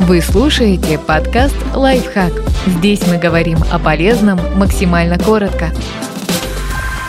Вы слушаете подкаст «Лайфхак». Здесь мы говорим о полезном максимально коротко.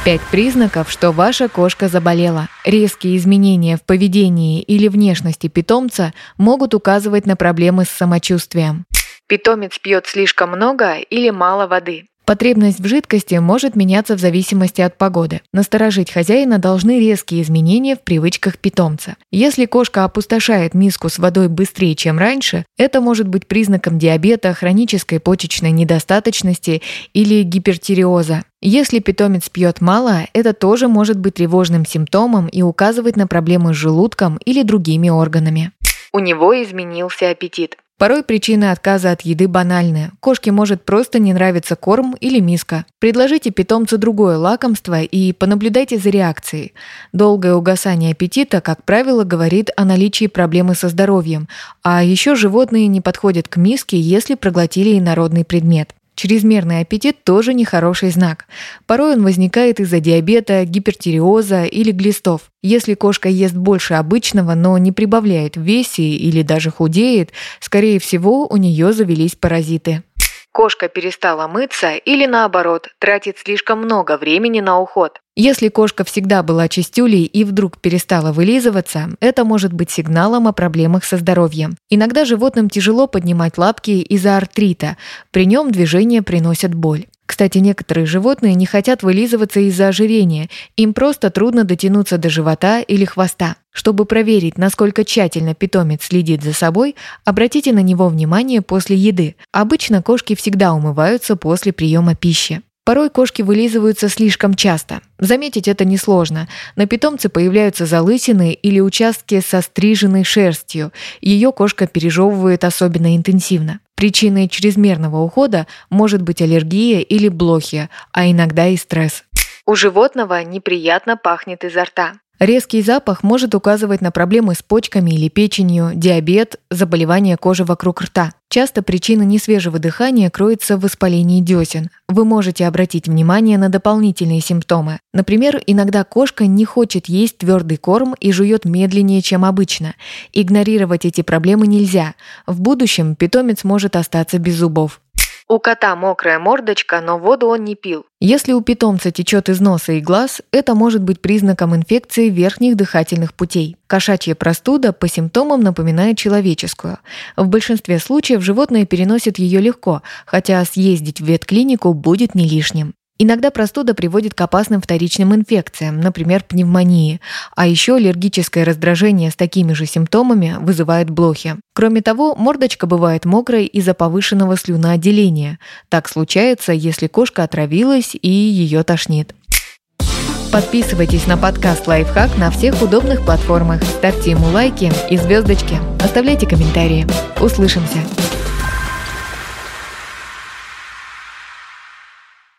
Пять признаков, что ваша кошка заболела. Резкие изменения в поведении или внешности питомца могут указывать на проблемы с самочувствием. Питомец пьет слишком много или мало воды. Потребность в жидкости может меняться в зависимости от погоды. Насторожить хозяина должны резкие изменения в привычках питомца. Если кошка опустошает миску с водой быстрее, чем раньше, это может быть признаком диабета, хронической почечной недостаточности или гипертиреоза. Если питомец пьет мало, это тоже может быть тревожным симптомом и указывать на проблемы с желудком или другими органами. У него изменился аппетит. Порой причины отказа от еды банальны. Кошке может просто не нравиться корм или миска. Предложите питомцу другое лакомство и понаблюдайте за реакцией. Долгое угасание аппетита, как правило, говорит о наличии проблемы со здоровьем, а еще животные не подходят к миске, если проглотили инородный предмет. Чрезмерный аппетит тоже нехороший знак. Порой он возникает из-за диабета, гипертиреоза или глистов. Если кошка ест больше обычного, но не прибавляет в весе или даже худеет, скорее всего, у нее завелись паразиты. Кошка перестала мыться или наоборот, тратит слишком много времени на уход. Если кошка всегда была чистюлей и вдруг перестала вылизываться, это может быть сигналом о проблемах со здоровьем. Иногда животным тяжело поднимать лапки из-за артрита, при нем движения приносят боль. Кстати, некоторые животные не хотят вылизываться из-за ожирения, им просто трудно дотянуться до живота или хвоста. Чтобы проверить, насколько тщательно питомец следит за собой, обратите на него внимание после еды. Обычно кошки всегда умываются после приема пищи. Порой кошки вылизываются слишком часто. Заметить это несложно. На питомце появляются залысины или участки со стриженной шерстью. Ее кошка пережевывает особенно интенсивно. Причиной чрезмерного ухода может быть аллергия или блохи, а иногда и стресс. У животного неприятно пахнет изо рта. Резкий запах может указывать на проблемы с почками или печенью, диабет, заболевания кожи вокруг рта. Часто причина несвежего дыхания кроется в воспалении десен. Вы можете обратить внимание на дополнительные симптомы. Например, иногда кошка не хочет есть твердый корм и жует медленнее, чем обычно. Игнорировать эти проблемы нельзя. В будущем питомец может остаться без зубов. У кота мокрая мордочка, но воду он не пил. Если у питомца течет из носа и глаз, это может быть признаком инфекции верхних дыхательных путей. Кошачья простуда по симптомам напоминает человеческую. В большинстве случаев животное переносит ее легко, хотя съездить в ветклинику будет не лишним. Иногда простуда приводит к опасным вторичным инфекциям, например, пневмонии, а еще аллергическое раздражение с такими же симптомами вызывает блохи. Кроме того, мордочка бывает мокрой из-за повышенного слюноотделения. Так случается, если кошка отравилась и ее тошнит. Подписывайтесь на подкаст «Лайфхак» на всех удобных платформах, ставьте ему лайки и звездочки, оставляйте комментарии. Услышимся!